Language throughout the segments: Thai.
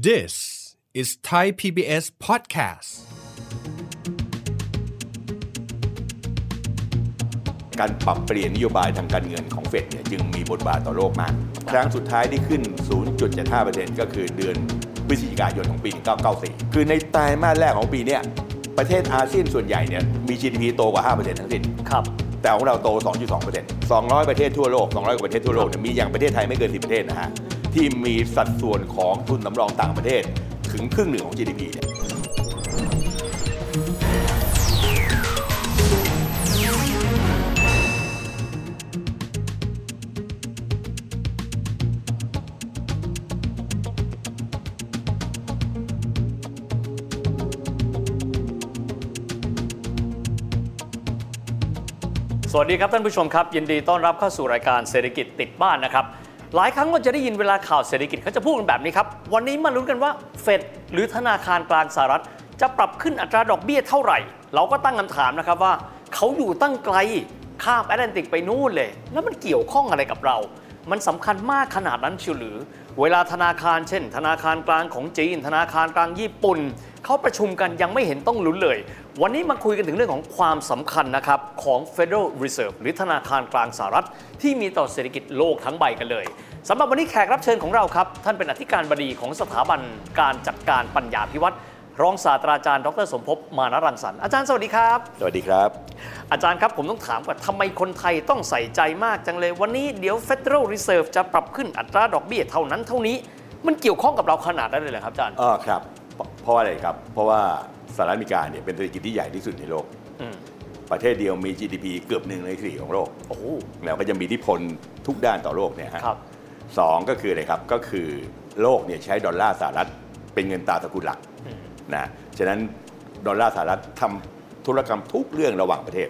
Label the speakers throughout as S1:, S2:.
S1: This is Thai PBS podcast.
S2: การปรับเปลี่ยนนโยบายทางการเงินของเฟดเนี่ยจึงมีบทบาทต่อโลกมาก ครั้งสุดท้ายที่ขึ้น 0.75%ก็คือเดือนพฤศจิกายนของปี 1994 คือในไตรมาสแรกของปีเนี้ยประเทศอาเซียนส่วนใหญ่เนี่ยมี GDP โตกว่า 5%ทั้งสิ้น
S3: ครับ
S2: แต่ของเราโต 2.2% 200 ประเทศทั่วโลก 200 กว่าประเทศทั่วโลกเนี่ยมีอย่างประเทศไทยไม่เกิน 10 ประเทศนะฮะ ที่มีสัดส่วนของทุนสำรองต่างประเทศ ถึงครึ่งหนึ่งของ GDP เนี่ย
S3: สวัสดีครับท่านผู้ชมครับ ยินดีต้อนรับเข้าสู่รายการเศรษฐกิจติดบ้านนะครับ หลายครั้งเราจะได้ยินเวลาข่าวเศรษฐกิจเขาจะพูดกันแบบนี้ครับ วันนี้มาลุ้นกันว่าเฟดหรือธนาคารกลางสหรัฐ จะปรับขึ้นอัตราดอกเบี้ยเท่าไหร่ เราก็ตั้งคำถามนะครับว่าเขาอยู่ตั้งไกลข้ามแอตแลนติกไปนู่นเลย แล้วมันเกี่ยวข้องอะไรกับเรา มันสำคัญมากขนาดนั้นเชียวหรือ เวลาธนาคารเช่น ธนาคารกลางของจีน ธนาคารกลางญี่ปุ่น เขาประชุมกันยังไม่เห็นต้องลุ้นเลย วันนี้มาคุยกันถึงเรื่องของความสำคัญนะครับของ Federal Reserve หรือธนาคารกลางสหรัฐ ที่มีต่อเศรษฐกิจโลกทั้งใบกันเลยสำหรับวันนี้แขกรับเชิญของเราครับ ท่านเป็นอธิการบดีของสถาบันการจัดการปัญญาพิวัตรรองศาสตราจารย์ดรสมภพมานรังสรรค์อาจารย์สวัสดีครับ
S2: สวัสดีครับ
S3: อาจารย์ครับผมต้องถามก่อนทำไมคนไทยต้องใส่ใจมากจังเลย วันนี้เดี๋ยว Federal Reserve จะปรับขึ้นอัตราดอกเบี้ยเท่านั้นเท่านี้ มันเกี่ยวข้องกับเราขนาดนั้นเลยเหรอครับอาจารย์
S2: อ๋อครับ เพราะเพราะว่าอะไรครับ เพราะว่าสหรัฐอเมริกาเนี่ยเป็นเศรษฐกิจที่ใหญ่ที่สุดในโลก
S3: อืม
S2: ประเทศเดียวมี GDP เกือบหนึ่งในสี่ของโลก
S3: โอ้โห
S2: แล้วก็จะมีอิทธิพลทุกด้านต่อโลกเนี่ยฮะ
S3: ครับ
S2: สองก็คืออะไรครับก็คือโลกเนี่ยใช้ดอลลาร์สหรัฐเป็นเงินตราสกุลหลักนะฉะนั้นดอลลาร์สหรัฐทำธุรกรรมทุกเรื่องระหว่างประเทศ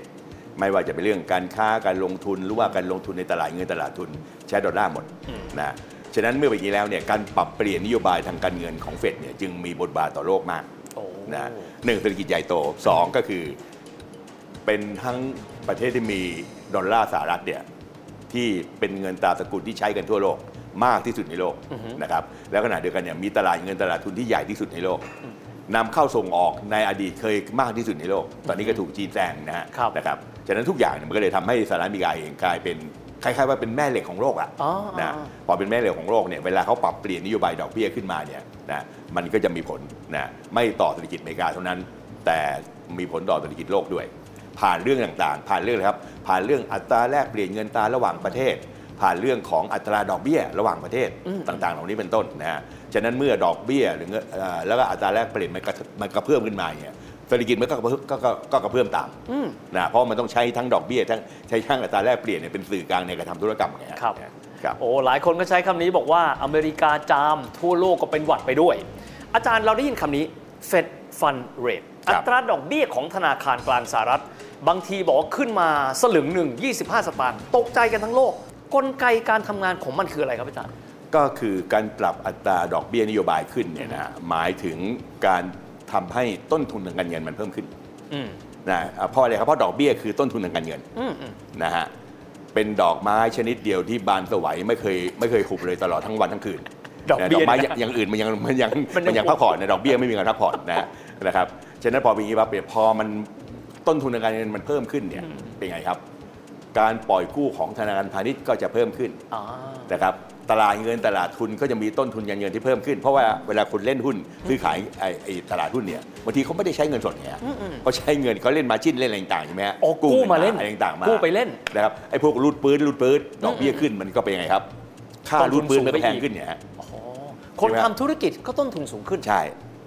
S2: ไม่ว่าจะเป็นเรื่องการค้าการลงทุนหรือว่าการลงทุนในตลาดเงินตลาดทุน ใช้ดอลลาร์หมดนะ ฉะนั้นเมื่อเป็นอย่างนี้แล้วเนี่ยการปรับเปลี่ยนนโยบายทางการเงินของเฟดเนี่ยจึงมีบทบาทต่อโลกมาก
S3: โอ้
S2: นะหนึ่งเศรษฐกิจใหญ่โตสองก็คือ เป็นทั้งประเทศที่มีดอลลาร์สหรัฐเนี่ยที่เป็นเงินตราสกุลที่ใช้กันทั่วโลกมากที่สุดในโลกนะครับแล้วขณะเดียวกันเนี่ยมีตลาดเงินตลาดทุนที่ใหญ่ที่สุดในโลกนำเข้าส่งออกในอดีตเคยมากที่สุดในโลก ตอนนี้ก็ถูกจีนแซงนะฮะ
S3: ครับ
S2: นะครับ ฉะนั้นทุกอย่างเนี่ยมันก็เลยทำให้สหรัฐอเมริกาเองกลายเป็น คล้ายๆว่าเป็นแม่เหล็กของโลกอะ
S3: อ๋อ
S2: นะพอเป็นแม่เหล็กของโลกเนี่ยเวลาเขาปรับเปลี่ยนนโยบายดอกเบี้ยขึ้นมาเนี่ยนะมันก็จะมีผลนะไม่ต่อเศรษฐกิจอเมริกาเท่านั้น แต่มีผลต่อเศรษฐกิจโลกด้วย ผ่านเรื่องต่างๆ ผ่านเรื่องอะไรครับ ผ่านเรื่องอัตราแลกเปลี่ยนเงินตราระหว่างประเทศ ผ่านเรื่องของอัตราดอกเบี้ยระหว่างประเทศต่างๆ เหล่านี้เป็นต้นนะฮะฉะนั้นเมื่อดอกเบี้ยหรือเงินเอ่อแล้วก็อัตราแลกเปลี่ยนมันกระมันกระเพื่อมขึ้นมาเนี่ยเศรษฐกิจมันก็กระเพื่อมก็ก็ก็กระเพื่อมตามนะเพราะมันต้องใช้ทั้งดอกเบี้ยทั้งใช้ทั้งอัตราแลกเปลี่ยนเนี่ยเป็นสื่อกลางในการทำธุรกรรมไงฮะ
S3: ครับ
S2: ครับ
S3: โอ้หลายคนก็ใช้คำนี้บอกว่าอเมริกาจามทั่วโลกก็เป็นหวัดไปด้วย อาจารย์เราได้ยินคำนี้ Fed Fund Rate
S2: ครั
S3: อั
S2: บ
S3: ตราดอกเบี้ยของธนาคารกลางสหรัฐ บางทีบอกว่าขึ้นมาสลึงหนึ่ง25 สตางค์ตกใจกันทั้งโลก กลไกการทำงานของมันคืออะไรครับอาจารย์
S2: ก็คือการปรับอัตราดอกเบี้ยนโยบายขึ้นเนี่ยนะฮะหมายถึงการ ทำให้ต้นทุนทางการเงินมันเพิ่มขึ้น
S3: อืม
S2: นะอะเพราะอะไรครับเพราะดอกเบี้ยคือต้นทุนทางการเงิน
S3: อืมอืม
S2: นะฮะเป็นดอกไม้ชนิดเดียวที่บานสวยไม่เคยไม่เคยหุบเลยตลอดทั้งวันทั้งคืน
S3: ดอก
S2: นะ
S3: เบี้
S2: ด
S3: ย
S2: อกไม้
S3: เนี่ย
S2: อย่างอื่นมันยังมันยัง
S3: มันยัง
S2: มันยังพักผ่อนในะดอกเบี้ยไม่มีการพักผ่อนนะฮะนะครับฉะนั้นพอเป็นอย่างนี้ปั๊บเนี่ยพอมันต้นทุนทางการเงินมันเพิ่มขึ้นเนี่ยเป็นไงครับ การปล่อยกู้ของธนาคารพาณิชย์ก็จะเพิ่มขึ้น
S3: อ่า
S2: นะครับตลาดเงินตลาดทุนก็จะมีต้นทุนการเงินที่เพิ่มขึ้น เพราะว่าเวลาคุณเล่นหุ้นซื้อขายไอ้ไอ้ตลาดหุ้นเนี่ยบางทีเขาไม่ได้ใช้เงินสดไงฮะเขาใช้เงินเขาเล่นมาจิ้นเล่นอะไรต่างๆใช่ไหมฮะ
S3: โอ้กู้มาเล่น
S2: อะไรต่างๆมา
S3: กู้ไปเล่น
S2: นะครับไอ้พวกรูดปืนรูดปืนดอกเบี้ยขึ้นมันก็เป็นยังไงครับค่า
S3: ต้นทุน
S2: รูดปืนมัน
S3: สูงไป
S2: ก็แพง
S3: อีก
S2: ขึ้นเนี่ยฮะ
S3: อ๋อคน
S2: ใช่ไหม
S3: ทำธุรกิจก็ต้นทุนสูงขึ้น
S2: ใช่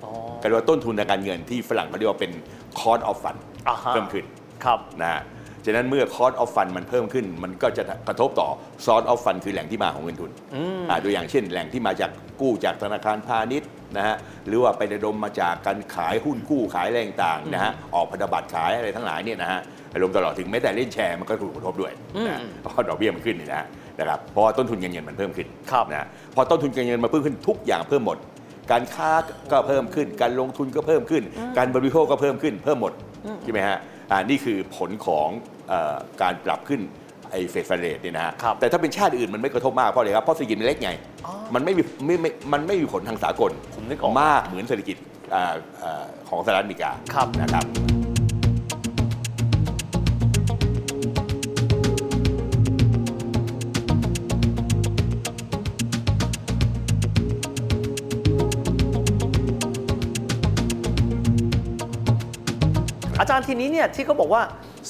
S3: อ๋อ
S2: ก็เรียกว่าต้นทุนทางการเงินที่ฝรั่งเขาเรียกว่าเป็น cost of fund
S3: อ่าฮะ
S2: เพิ่มขึ้น
S3: ครับ
S2: นะฮะ ฉะนั้นเมื่อ cost of fund มันเพิ่มขึ้น มันก็จะกระทบต่อ source of fund คือแหล่งที่มาของเงินทุนอ่าตัวอย่างเช่น แหล่งที่มาจากกู้จากธนาคารพาณิชย์นะฮะหรือว่าไประดมมาจากการขายหุ้นกู้ขายอะไรต่างๆนะฮะออกพันธบัตรขายอะไรทั้งหลายเนี่ยนะฮะรวมตลอดถึงแม้แต่เล่นแชร์มันก็ถูกกระทบด้วยนะเพราะดอกเบี้ยมันขึ้นนี่นะฮะนะครับเพราะว่าต้นทุนการเงินมันเพิ่มขึ้น
S3: ครับ
S2: นะพอต้นทุนการเงินมาเพิ่มขึ้นทุกอย่างเพิ่มหมด การค้าก็เพิ่มขึ้น การลงทุนก็เพิ่มขึ้น การบริโภคก็เพิ่มขึ้นเพิ่มหมดใช่ไหมฮะอ่านี่คือผลของเออ การปรับขึ้นไออ้เฟดเฟเรตเนี่ยนะฮะ
S3: ครับ
S2: แต่ถ้าเป็นชาติอื่นมันไม่กระทบมากเพราะอะไรครับเพราะเศรษฐกิจมันเล็กไง
S3: อ๋อ
S2: มันไม่มีไม่ไม่มันไม่มีผลทางสากล
S3: ผมนึกออก
S2: มากเหมือนเศรษฐกิจอ่าอ่าของสหรัฐอเมริกา
S3: ครับ
S2: นะครับ
S3: อาจารย์ทีนี้เนี่ยที่เขาบอกว่า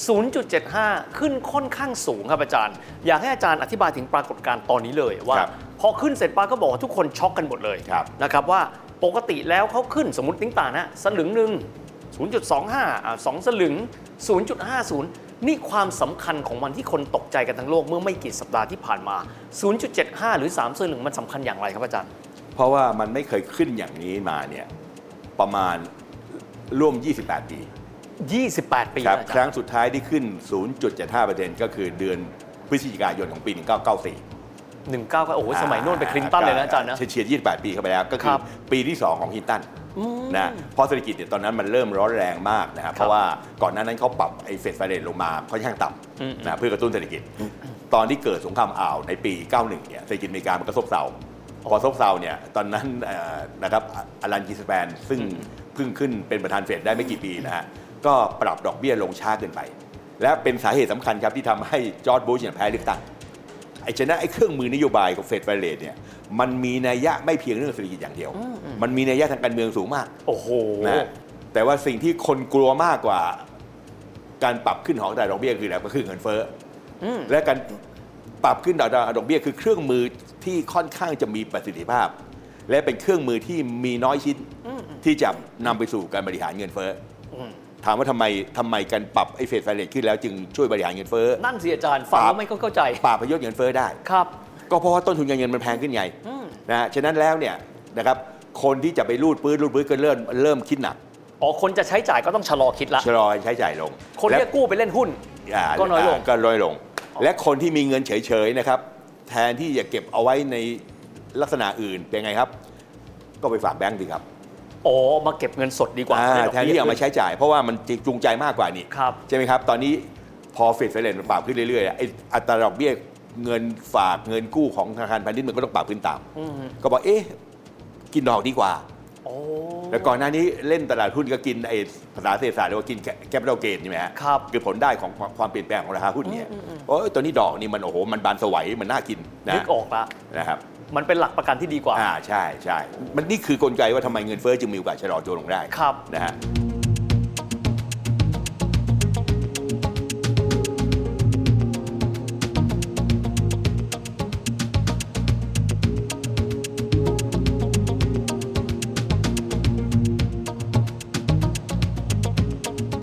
S3: 0.75 ขึ้นค่อนข้างสูงครับอาจารย์ อยากให้อาจารย์อธิบายถึงปรากฏการณ์ตอนนี้เลยว่า
S2: ครับ
S3: พอขึ้นเสร็จปั๊บก็บอกว่าทุกคนช็อกกันหมดเลย
S2: ครับ
S3: นะครับว่าปกติแล้วเขาขึ้นสมมติติ้งต่างนะสลึงหนึ่ง0.25อ่าสองสลึง 0.50 นี่ความสำคัญของมันที่คนตกใจกันทั้งโลกเมื่อไม่กี่สัปดาห์ที่ผ่านมา 0.75 หรือ3สลึงมันสำคัญอย่างไรครับอาจารย์
S2: เพราะว่ามันไม่เคยขึ้นอย่างนี้มาเนี่ยประมาณร่วม 28 ปี
S3: 28 ปี
S2: ครับ
S3: นะอา
S2: ค
S3: จาร
S2: รั้
S3: ย์
S2: งสุดท้ายที่ขึ้น 0.75%ก็คือเดือนพฤศจิกายนของปี 1994
S3: 19ก็โอ้โหสมัยโน้นไปคลินตันเลยนะอาจารย์นะ
S2: เฉียดๆ28 ปีเข้าไปแล้ว ก็คื
S3: ค
S2: อ
S3: รับ
S2: ปีที่ 2 ของคลินตันนะเพราะเศรษฐกิจเนี่ยตอนนั้นมันเริ่มร้อนแรงมากนะครับ
S3: ครับ
S2: เพราะว่าก่อนหน้านั้นเขาปรับไอ้เฟดไฟเรนลงมาค่อนข้างต่
S3: อืมำ
S2: นะเพื่อกระตุ้นเศรษฐกิจ ตอนที่เกิดสงครามอ่าวในปี 91 เนี่ยเศรษฐกิจอเมริกามันก็ซบเซาพอซบเซาเนี่ยตอนนั้นเอ่อนะครับอลันกรีนสแปนซึ่งเพิ่งขึ้นเป็นประธานเฟดได้ไม่กี่ปีนะฮะ ก็ปรับดอกเบี้ยลงช้าเกินไป และเป็นสาเหตุสำคัญครับที่ทำให้จอร์ดบุชเนี่ยแพ้เลือกตั้งไอ้ฉะนั้นไอ้เครื่องมือนโยบายของ Fed Fund Rate เนี่ยมันมีนัยยะไม่เพียงเรื่องเศรษฐกิจอย่างเดียว มันมีนัยยะทางการเมืองสูงมาก
S3: โอ้โห
S2: นะแต่ว่าสิ่งที่คนกลัวมากกว่า การปรับขึ้นของอัตราดอกเบี้ยคืออะไรก็คือเงินเฟ้ออ
S3: ม
S2: และการปรับขึ้นอัตราดอกเบี้ยคือเครื่องมือที่ค่อนข้างจะมีประสิทธิภาพ และเป็นเครื่องมือที่มีน้อยชิ้นที่จะนำไปสู่การบริหารเงินเฟ้ออ
S3: ม
S2: ถามว่าทำไมทำไมการปรับไอ้เฟดไฟเรทขึ้นแล้วจึงช่วยบริหารเงินเฟ้อ
S3: นั่นสิอาจารย์ฟัง
S2: ปราบ
S3: แล้วไม่เข้าใจ
S2: ปราบพยศเงินเฟ้อได้
S3: ครับ
S2: ก็เพราะว่าต้นทุนการเงินมันแพงขึ้นไง
S3: อืม
S2: นะฮะฉะนั้นแล้วเนี่ยนะครับคนที่จะไปรูดปื้ดรูดปื้ดก็เริ่มเริ่มคิดหนัก
S3: อ๋อคนจะใช้จ่ายก็ต้องชะลอคิดละ
S2: ชะลอใช้จ่ายลง
S3: คน
S2: และ
S3: ที่จะกู้ไปเล่นหุ้น
S2: อ่า
S3: ก็น้อยลงา
S2: ก็น้อยลง และคนที่มีเงินเฉยๆนะครับ แทนที่จะเก็บเอาไว้ในลักษณะอื่นเป็นไงครับ ก็ไปฝากแบงก์ดีครับ
S3: อ๋อมาเก็บเงินสดดีกว่า
S2: อ่า
S3: ได้ดก
S2: แทน
S3: บี้ย
S2: ที่เอามาใช้จ่าย เพราะว่ามันจูงใจมากกว่านี่
S3: ครับ
S2: ใช่ไหมครับ ตอนนี้พอเฟดเฟดเรทมันปรับขึ้นเรื่อยๆไอ้อัตราดอกเบี้ยเงินฝากเงินกู้ของธนาคารพาณิชย์มันก็ต้องปรับขึ้นตาม
S3: อืม
S2: ก็บอกเอ๊ะกินดอกดีกว่า
S3: โอ้
S2: แล้วก่อนหน้านี้เล่นตลาดหุ้นก็กินไอ้ภาษาเศรษฐศาสตร์เรียกว่ากินแคปิตอลเกนใช่ไหมฮะ
S3: ครับ
S2: คือผลได้ของความความเปลี่ยนแปลงของราคาหุ้นเนี่ยโอ้ยตัวนี้ดอกนี่มันโอ้โหมันบานสวัยมันน่ากินนะ
S3: นึกออกละ
S2: นะครับ
S3: มันเป็นหลักประกันที่ดีกว่า
S2: อ่าใช่ใช่มันนี่คือกลไกว่าทำไมเงินเฟ้อจึงมีโอกาสชะลอตัวลงได้
S3: ครับ
S2: นะฮะ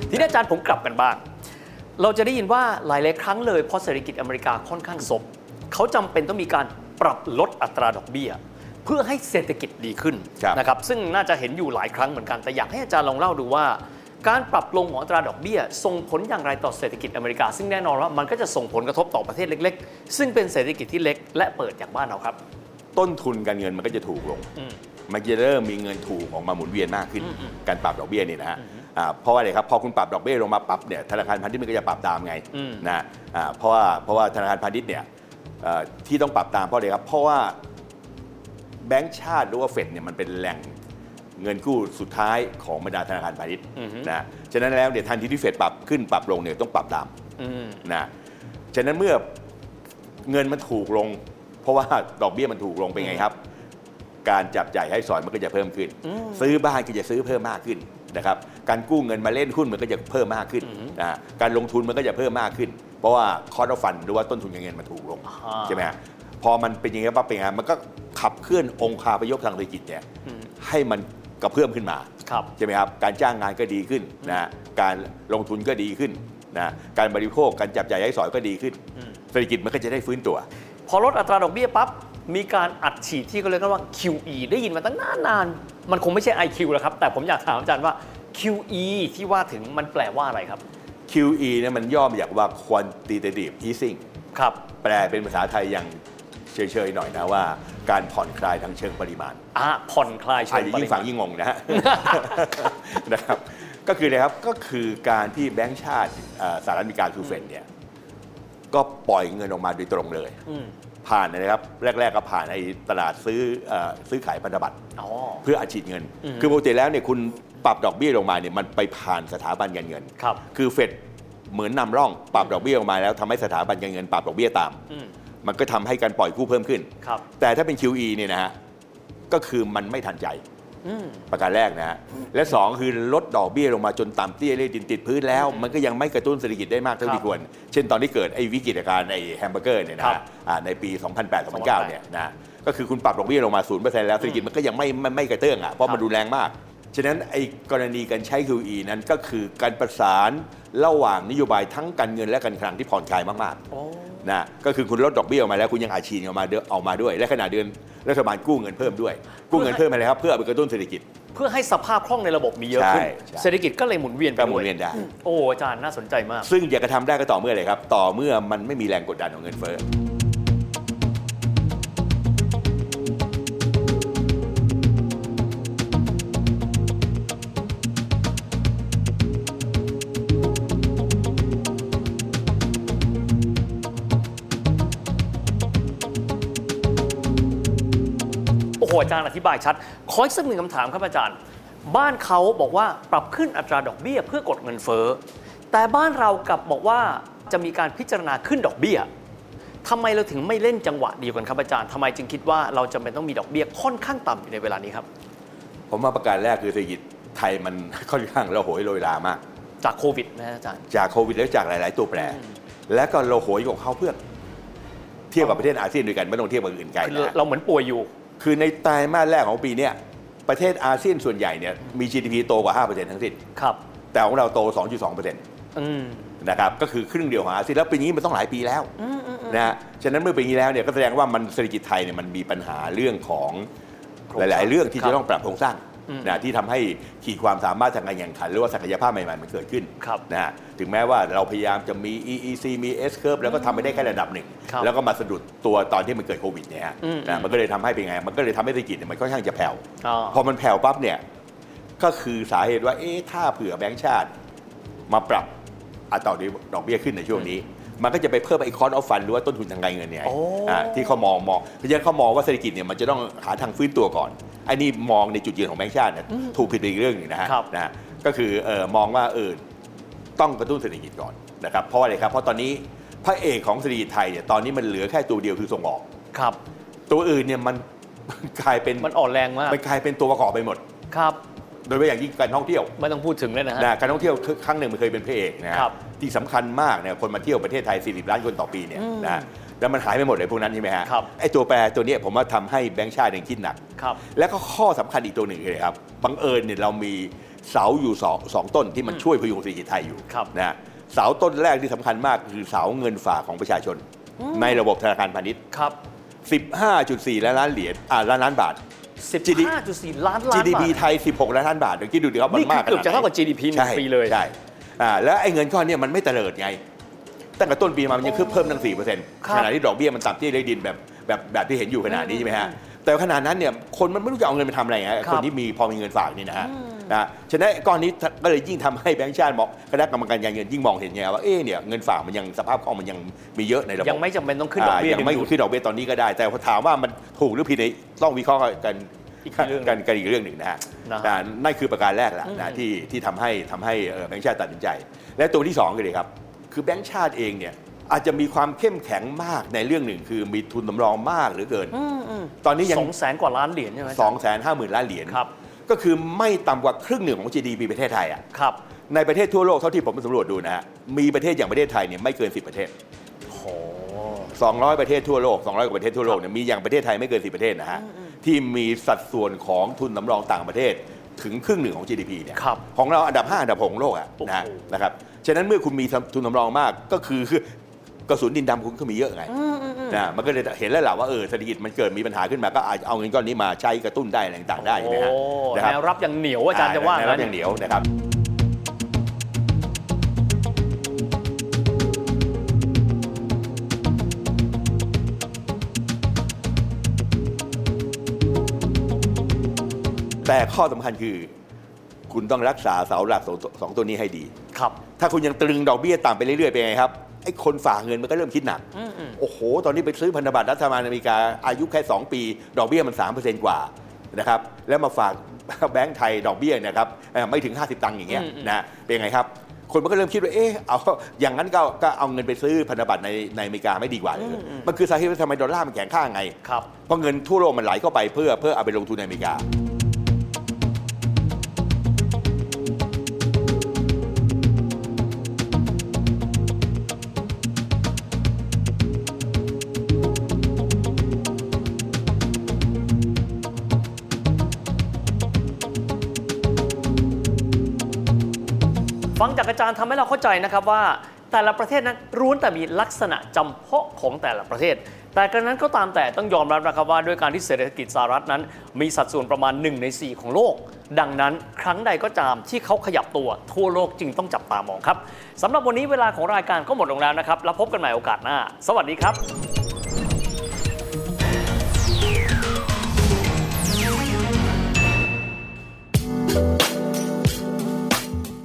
S3: ทีนี้อาจารย์ผมกลับกันบ้าง เราจะได้ยินว่าหลายๆครั้งเลยเพราะเศรษฐกิจอเมริกาค่อนข้างซบเขาจำเป็นต้องมีการ ปรับลดอัตราดอกเบี้ย เพื่อให้เศรษฐกิจดีขึ้น
S2: ครับ
S3: นะครับซึ่งน่าจะเห็นอยู่หลายครั้งเหมือนกันแต่อยากให้อาจารย์ลองเล่าดูว่าการปรับลงของอัตราดอกเบี้ย ส่งผลอย่างไรต่อเศรษฐกิจอเมริกา ซึ่งแน่นอนว่ามันก็จะส่งผลกระทบต่อประเทศเล็ก ๆ ซึ่งเป็นเศรษฐกิจที่เล็ก และเปิดอย่างบ้านเราครับ
S2: ต้นทุนการเงินมันก็จะถูกลง
S3: อืม
S2: มันจะเริ่มมีเงินถูกออกมาหมุนเวียนมากขึ้น การปรับดอกเบี้ยนี่นะฮะอ่าเพราะว่าอะไรครับพอคุณปรับดอกเบี้ยลงมาปรับเนี่ยธนาคารพาณิชย์มันก็จะปรับตามไง
S3: อืม
S2: นะอ่าเพราะว่าเพราะว่าธนาคารพาณิชย์เนี่ยเอ่อ ที่ต้องปรับตามเพราะอะไรครับ เพราะว่าแบงก์ชาติหรือว่าเฟดเนี่ยมันเป็นแหล่งเงินกู้สุดท้ายของบรรดาธนาคารพาณิชย์นะฉะนั้นแล้วเนี่ยทันทีที่เฟดปรับขึ้นปรับลงเนี่ยต้องปรับตาม
S3: อืม
S2: นะฉะนั้นเมื่อเงินมันถูกลง เพราะว่าดอกเบี้ยมันถูกลงเป็นไงครับ การจับจ่ายให้สอยมันก็จะเพิ่มขึ้น ซื้อบ้านก็จะซื้อเพิ่มมากขึ้นนะครับการกู้เงินมาเล่นหุ้นมันก็จะเพิ่มมากขึ้นนะการลงทุนมันก็จะเพิ่มมากขึ้น เพราะว่าคอร์ดฟันหรือว่าต้นทุนการเงินมันถูกลง
S3: อ่า
S2: ใช่ไหมฮะพอมันเป็นอย่างนี้ปั๊บเป็นไงมันก็ขับเคลื่อนองค์คาพยพทางเศรษฐกิจเนี่ยให้มันกระเพื่อมขึ้นมา
S3: ครับ
S2: ใช่ไหมครับการจ้างงานก็ดีขึ้นนะการลงทุนก็ดีขึ้นนะการบริโภคการจับจ่ายใช้สอยก็ดีขึ้น เศรษฐกิจมันก็จะได้ฟื้นตัว
S3: พอลดอัตราดอกเบี้ยปั๊บมีการอัดฉีดที่เขาเรียกกันว่า QE ได้ยินมาตั้งนานนานๆมันคงไม่ใช่ IQ แล้วครับ แต่ผมอยากถามอาจารย์ว่า QE ที่ว่าถึงมันแปลว่าอะไรครับ
S2: QE เนี่ยมันย่อมาจากว่า quantitative easing
S3: ครับ
S2: แปลเป็นภาษาไทยอย่างเฉยๆหน่อยนะว่า การผ่อนคลายทางเชิงปริมาณ
S3: อะผ่อนคลายเชิ
S2: อาจ
S3: ง
S2: จะ
S3: ป
S2: ยิ่
S3: ริ
S2: งฟั
S3: มางณ
S2: ยิ่งงงนะฮะนะครับก็คืออะไรครับก็คือการที่แบงก์ชาติเอ่อสหรัฐอเมริกาคือเฟดเนี่ยก็ปล่อยเงินออกมาโดยตรงเลย
S3: อืม
S2: ผ่านนะครับแรก ๆก็ผ่านไอ้ตลาดซื้อเออซื้อขายพันธบัตร
S3: อ๋อ
S2: เพื่ออัดฉีดเงิน
S3: อืม
S2: คือปกติแล้วเนี่ยคุณปรับดอกเบี้ยลงมาเนี่ยมันไปผ่านสถาบันการเงิน
S3: ครับ
S2: คือเฟดเหมือนนำร่องปรับดอกเบี้ยลงมาแล้วทำให้สถาบันการเงินปรับดอกเบี้ยตาม
S3: อืม
S2: มันก็ทำให้การปล่อยกู้เพิ่มขึ้น
S3: ครับ
S2: แต่ถ้าเป็น QE เนี่ยนะฮะก็คือมันไม่ทันใจ
S3: อืม
S2: ประการแรกนะฮะและสองคือลดดอกเบี้ยลงมาจนต่ำเตี้ยเลยดินติดพื้นแล้ว มันก็ยังไม่กระตุ้นเศรษฐกิจได้มากเท่า
S3: ครับ
S2: ที่ควร เช่นตอนที่เกิดไอ้วิกฤตการณ์ไอ้แฮมเบอร์เกอร์เนี่ยนะ
S3: ครั
S2: ฮะ
S3: บ
S2: อ่าในปี 2008-2009 เนี่ยนะก็คือคุณปรับดอกเบี้ยลงมา 0%แล้วเศรษฐกิจมันก็ยังไม่ไม่ไม่กระเตื้องอะเพราะมันรุนแรงมากฉะนั้นไอ้กรณีการใช้ QE นั้นก็คือการประสานระหว่างนโยบายทั้งการเงินและการคลังที่ผ่อนคลายมากๆ
S3: โอ้
S2: นะก็คือคุณลดดอกเบี้ยออกมาแล้วคุณยังอาชีนออกมาเดออกมาด้วย และขณะเดือนรัฐบาลกู้เงินเพิ่มด้วย กู้เงินเพิ่มอะไรครับเพื่อเอาไปกระตุ้นเศรษฐกิจ
S3: เพื่อให้สภาพคล่องในระบบมีเยอะขึ้น
S2: ใช่ใช่
S3: เศรษฐกิจก็เลยหมุนเวียนไป
S2: ก็หมุน
S3: ด้
S2: เวียนได้
S3: โอ้อาจารย์น่าสนใจมาก
S2: ซึ่งอยากกระทำได้ก็ต่อเมื่อเลยครับ ต่อเมื่อมันไม่มีแรงกดดันของเงินเฟ้อ
S3: หอาจารย์อธิบายชัด ขออีกสักหนึ่งคำถามครับอาจารย์ บ้านเขาบอกว่าปรับขึ้นอัตราดอกเบี้ยเพื่อกดเงินเฟ้อ แต่บ้านเรากลับบอกว่าจะมีการพิจารณาขึ้นดอกเบี้ยทำไมเราถึงไม่เล่นจังหวะเดียวกันครับอาจารย์ทำไมจึงคิดว่าเราจำเป็นต้องมีดอกเบี้ยค่อนข้างต่ำอยู่ในเวลานี้ครับ
S2: ผมว่าประการแรกคือเศรษฐกิจไทยมันค่อนข้างระโหยโรยลามาก
S3: จากโควิดนะอาจารย์
S2: จากโควิดแล้วจากหลาย ๆ ตัวแปร และก็ระโหยของเขาเพื่อเทียบกับประเทศอาเซียนด้วยกันไม่ต้องเทียบกับอื่นไกล
S3: คือ
S2: นะ
S3: เราเหมือนป่วยอยู่
S2: คือในไตรมาสแรกของปีเนี้ยประเทศอาเซียนส่วนใหญ่เนี่ยมี GDP โตกว่า 5%ทั้งสิ้น
S3: ครับ
S2: แต่ของเราโต 2.2%
S3: อืม
S2: นะครับก็คือครึ่งเดียวของอาเซียนแล้วปีนี้มันต้องหลายปีแล้วนะฮะฉะนั้นเมื่อปีนี้แล้วเนี่ยก็แสดงว่ามันเศรษฐกิจไทยเนี่ยมันมีปัญหาเรื่องของ
S3: โครง
S2: ห
S3: สร้าง
S2: ลาย ๆ เรื่องที่
S3: ครับ
S2: จะต้องปรับโครงสร้าง
S3: อืม
S2: นะที่ทำให้ขีดความสามารถทางการแข่งขัน หรือว่าศักยภาพใหม่ๆมันเกิดขึ้น
S3: ครับ
S2: นะฮะถึงแม้ว่าเราพยายามจะมี EEC มี S curve แล้วก็ทำไปได้แค่ระดับหนึ่ง
S3: ครับ
S2: แล้วก็มาสะดุดตัวตอนที่มันเกิดโควิดเนี่ยฮะ
S3: อืม
S2: นะมันก็เลยทำให้เป็นไง มันก็เลยทำให้เศรษฐกิจเนี่ยมันค่อนข้างจะแผ่ว
S3: อ๋อ
S2: พอมันแผ่วปั๊บเนี่ยก็คือสาเหตุว่าเอ๊ะถ้าเผื่อแบงก์ชาติ มาปรับอัตราดอกเบี้ยขึ้นในช่วงนี้มันก็จะไปเพิ่มไอ้คอนออฟฟันหรือว่าต้นทุนทางการเงินเนี่ย
S3: โอ้
S2: อ่าที่เขามองมองเพราะฉะนั้นเขามองว่าเศรษฐกิจเนี่ยมันจะต้องหาทางฟื้นตัวก่อนไอ้นี่มองในจุดยืนของแบงก์ชาติเนี่ยถูกผิดไปอีกเรื่องหนึงนะฮะ
S3: ครับ
S2: นะฮะก็คือเออมองว่าเออต้องกระตุ้นเศรษฐกิจก่อนนะครับเพราะอะไรครับ เพราะตอนนี้พระเอกของเศรษฐกิจไทยเนี่ยตอนนี้มันเหลือแค่ตัวเดียวคือส่งออก
S3: ครับ
S2: ตัวอื่นเนี่ยมันกลายเป็น
S3: มันอ่อนแรงมาก
S2: มันกลายเป็นตัวประกอบไปหมด
S3: ครับ
S2: โดยเฉพาะอย่างยิ่งการท่องเที่ยว
S3: ไม่ต้องพูดถึงเลยนะฮะ
S2: นะการท่องเที่ยวครั้งหนึ่งมันเคยเป็นพระเอกนะฮะ
S3: ครับ
S2: ที่สำคัญมากเนี่ยคนมาเที่ยวประเทศไทย 40 ล้านคนต่อปีเนี่ย
S3: อืม
S2: นะฮะแล้วมันหายไปหมดเลยพวกนั้นใช่ไหมฮะ
S3: ครับ
S2: ไอ้ตัวแปรตัวเนี้ยผมว่าทำให้แบงก์ชาติยังคิดหนัก
S3: ครับ
S2: แล้วก็ข้อสำคัญอีกตัวหนึ่งเลยครับบังเอิญเนี่ยเรามีเสาอยู่สองสองต้นที่มันช่วยพยุงเศรษฐกิจไทยอยู่
S3: ครับ
S2: นะฮะเสาต้นแรกที่สำคัญมากคือเสาเงินฝากของประชาชน ในระบบธนาคารพาณิชย์
S3: ครับ
S2: 15.4 ล้านล้านเหรียญอ่าล้านล้านบาท
S3: 15.4 ล้านล้าน
S2: GDP
S3: บาท
S2: ไทย 16 ล้านล้านบาทเดี๋ยวคิดดูดิครับมั
S3: นี่
S2: นมาก
S3: คือเกือบจะเท่ากับ
S2: ขนดไหน
S3: GDP หนึ่ง
S2: ใช่
S3: ปีเลย
S2: ใช่อ่าแล้วไอ้เงินก้อนเนี้มันไม่เตลิดไง ตั้งแต่ต้นปีมามันยังขึ้นเพิ่มตั้ง4เปอร์เซ็นต์
S3: ครับ
S2: ขณะที่ดอกเบี้ยมันต่ำที่ได้ดินแบบแบบแบบที่เห็นอยู่ขนาดนี้ใช่ไหมฮะ แต่ขนาดนั้นเนี่ยคนมันไม่รู้จะเอาเงินไปทำอะไรไง
S3: ครับ
S2: คนที่มีพอมีเงินฝากนี่นะฮะนะฉะนั้นก้อนนี้ก็เลยยิ่งทำให้แบงก์ชาติมองคณะกรรมการการเงินยิ่งมองเห็นไงว่าเอ๊ะเนี่ยเงินฝากมันยังสภาพคล่องมันยังมีเยอะในระบบ
S3: ยังไม่จำเป็นต้องขึ้นดอกเบี้ยา
S2: ยังไม่
S3: ดึงดูด
S2: ขึ้นดอกเบี้ยตอนนี้ก็ได้ แต่พอถามว่ามันถูกหรือผิดเนี่ยต้องวิเคราะห์กัน
S3: อีกเรื่อง
S2: กันกันอีกเรื่องหนึ่งนะฮะ
S3: นะฮะ
S2: อ่านั่นคือประการแรกแหละ
S3: อืม
S2: นะที่ที่ทำให้ทำให้เอ่อแบงก์ชาติตัดสินใจ และตัวที่สองคือเลยครับ คือแบงก์ชาติเองเนี่ย อาจจะมีความเข้มแข็งมากในเรื่องหนึ่งคือมีทุนสำรองมากเหลือเกิน ตอนนี้ยัง
S3: สองแสนกว่าล้านเหรียญใช่ไหม
S2: 2องแสนห้าหมื่นล้านเหรียญ
S3: ครับ
S2: ก็คือไม่ต่ำกว่าครึ่งหนึ่งของ GDP ประเทศไทยอะ
S3: ครับ
S2: ในประเทศทั่วโลกเท่าที่ผมไปสำรวจดูนะฮะมีประเทศอย่างประเทศไทยเนี่ยไม่เกิน 10 ประเทศ
S3: โอ้โห
S2: 200 ประเทศทั่วโลก 200 กว่าประเทศทั่วโลกเนี่ยมีอย่างประเทศไทยไม่เกิน 10 ประเทศนะฮะที่มีสัดส่วนของทุนสำรองต่างประเทศถึงครึ่งหนึ่งของ GDP เนี่ย
S3: ครับ
S2: ของเราอันดับ 5 อันดับ6ของโลกอะ
S3: โอ้โห
S2: นะนะครับฉะนั้นเมื่อคุณมีทุนสำรองมากก็คือคือ กระสุนดินดำคุณก็มีเยอะไงนะมันก็เลยเห็นแล้วแหละว่าเออเศรษฐกิจมันเกิดมีปัญหาขึ้นมาก็อาจจะเอาเงินก้อนนี้มาใช้กระตุ้นได้อะไรต่างๆได้ใช่ไหมฮะ
S3: โอ้
S2: นะครั
S3: แนวรับอย่างเหนียวอาจารย์จะว่า
S2: ในรับอย่างเหนียวนะครับแต่ข้อสำคัญคือ คุณต้องรักษาเสาหลักสองตัวสองตัวนี้ให้ดี
S3: ครับ
S2: ถ้าคุณยังตรึงดอกเบี้ยต่ำไปเรื่อยๆเป็นไงครับ ไอ้คนฝากเงินมันก็เริ่มคิดหนัก โอ้โห ตอนนี้ไปซื้อพันธบัตรรัฐบาลอเมริกา อายุแค่ 2 ปี ดอกเบี้ยมัน 3%กว่านะครับ แล้วมาฝากแบงก์ไทยดอกเบี้ยเนะครับเอ่อไม่ถึง 50 ตังค์อย่างเงี้ย
S3: อืมอืม
S2: นะเป็นไงครับ คนมันก็เริ่มคิดว่า เอ๊ะเอา อย่างนั้นก็ก็เอาเงินไปซื้อพันธบัตรในในอเมริกาไม่ดีกว่าเลยมันคือสาเหตุว่าทำไมดอลลาร์มันแข็งค่าไง
S3: ครับ
S2: เพราะเงินทั่วโลกมันไหลเข้าไปเพื่อเพื่อเอาไปลงทุนในอเมริกา
S3: ฟังจากอาจารย์ทำให้เราเข้าใจนะครับว่าแต่ละประเทศนั้นร้วนแต่มีลักษณะจำเพาะของแต่ละประเทศ แต่กระนั้นก็ตามแต่ต้องยอมรับนะครับว่าด้วยการที่เศรษฐกิจสหรัฐนั้น มีสัดส่วนประมาณ 1 ใน 4 ของโลก ดังนั้นครั้งใดก็ตามที่เขาขยับตัวทั่วโลกจึงต้องจับตามองครับสำหรับวันนี้เวลาของรายการก็หมดลงแล้วนะครับ แล้วพบกันใหม่โอกาสหน้า สวัสดีครับ